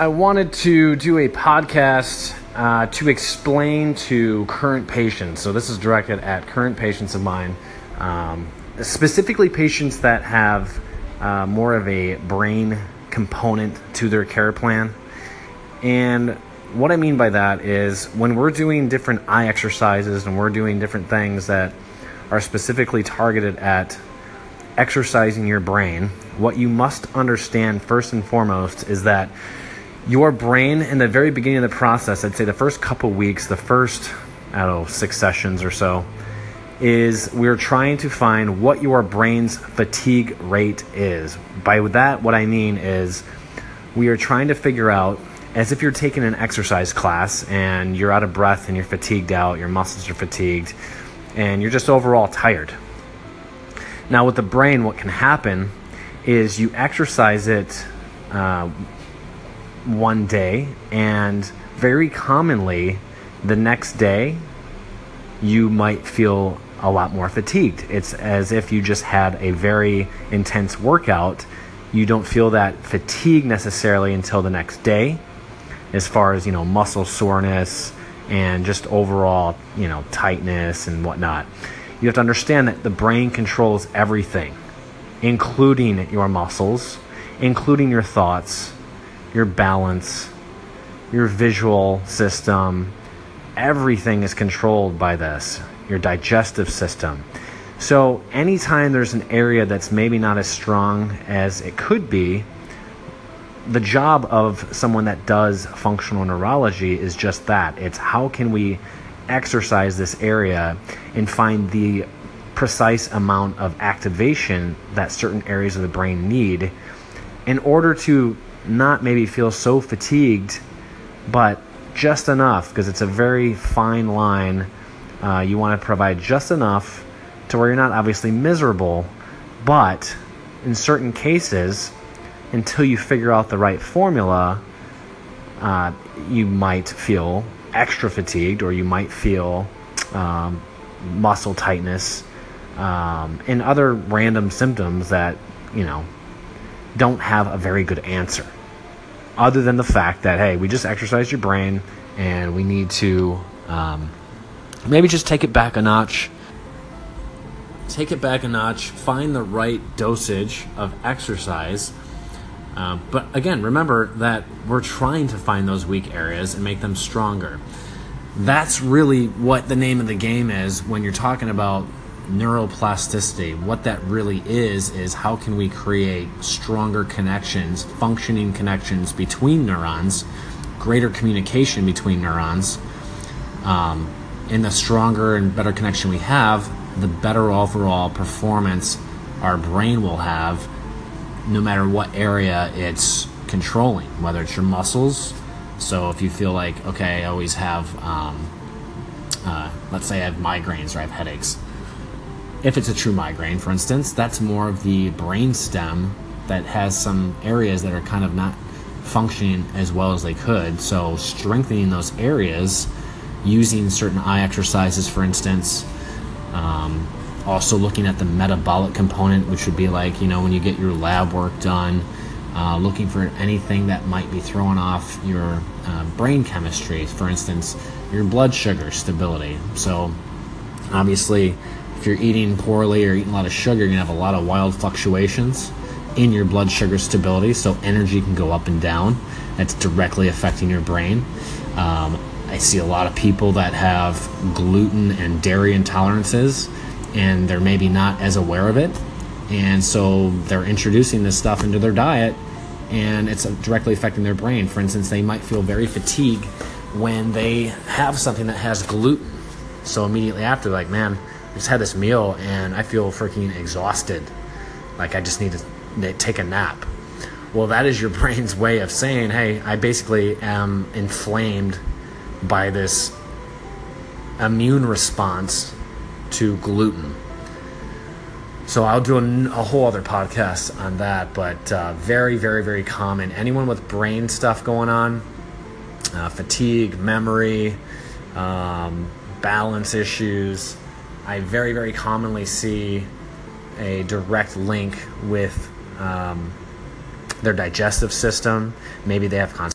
I wanted to do a podcast uh, to explain to current patients. So, this is directed at current patients of mine, um, specifically patients that have uh, more of a brain component to their care plan. And what I mean by that is when we're doing different eye exercises and we're doing different things that are specifically targeted at exercising your brain, what you must understand first and foremost is that your brain in the very beginning of the process, I'd say the first couple weeks, the first, I don't know, six sessions or so, is we're trying to find what your brain's fatigue rate is. By that, what I mean is we are trying to figure out, as if you're taking an exercise class and you're out of breath and you're fatigued out, your muscles are fatigued, and you're just overall tired. Now, with the brain, what can happen is you exercise it uh, one day, and very commonly the next day you might feel a lot more fatigued. It's as if you just had a very intense workout. You don't feel that fatigue necessarily until the next day, as far as you know, muscle soreness and just overall, you know, tightness and whatnot. You have to understand that the brain controls everything, including your muscles, including your thoughts, your balance, your visual system. Everything is controlled by this, your digestive system. So, anytime there's an area that's maybe not as strong as it could be, the job of someone that does functional neurology is just that. It's how can we exercise this area and find the precise amount of activation that certain areas of the brain need in order to not maybe feel so fatigued, but just enough because it's a very fine line. Uh, you want to provide just enough to where you're not obviously miserable, but in certain cases, until you figure out the right formula, uh, you might feel extra fatigued or you might feel um, muscle tightness um, and other random symptoms that, you know, don't have a very good answer. Other than the fact that, hey, we just exercise your brain and we need to um, maybe just take it back a notch. Take it back a notch, find the right dosage of exercise uh, but again, remember that we're trying to find those weak areas and make them stronger. That's really what the name of the game is when you're talking about neuroplasticity. What that really is, is how can we create stronger connections, functioning connections between neurons, greater communication between neurons. Um, and the stronger and better connection we have, the better overall performance our brain will have no matter what area it's controlling, whether it's your muscles. So if you feel like, okay, I always have, um, uh, let's say I have migraines or I have headaches. If it's a true migraine, for instance, that's more of the brain stem that has some areas that are kind of not functioning as well as they could. So strengthening those areas using certain eye exercises, for instance, um, also looking at the metabolic component, which would be like, you know, when you get your lab work done, uh, looking for anything that might be throwing off your uh, brain chemistry, for instance, your blood sugar stability. So, obviously, if you're eating poorly or eating a lot of sugar, you're going to have a lot of wild fluctuations in your blood sugar stability. So, energy can go up and down. That's directly affecting your brain. Um, I see a lot of people that have gluten and dairy intolerances and they're maybe not as aware of it. And so they're introducing this stuff into their diet and it's directly affecting their brain. For instance, they might feel very fatigued when they have something that has gluten. So immediately after, like, man, I just had this meal and I feel freaking exhausted. Like, I just need to take a nap. Well, that is your brain's way of saying, hey, I basically am inflamed by this immune response to gluten. So I'll do a, a whole other podcast on that, but uh, very, very, very common. Anyone with brain stuff going on, uh, fatigue, memory, um, balance issues, I very, very commonly see a direct link with um, their digestive system. Maybe they have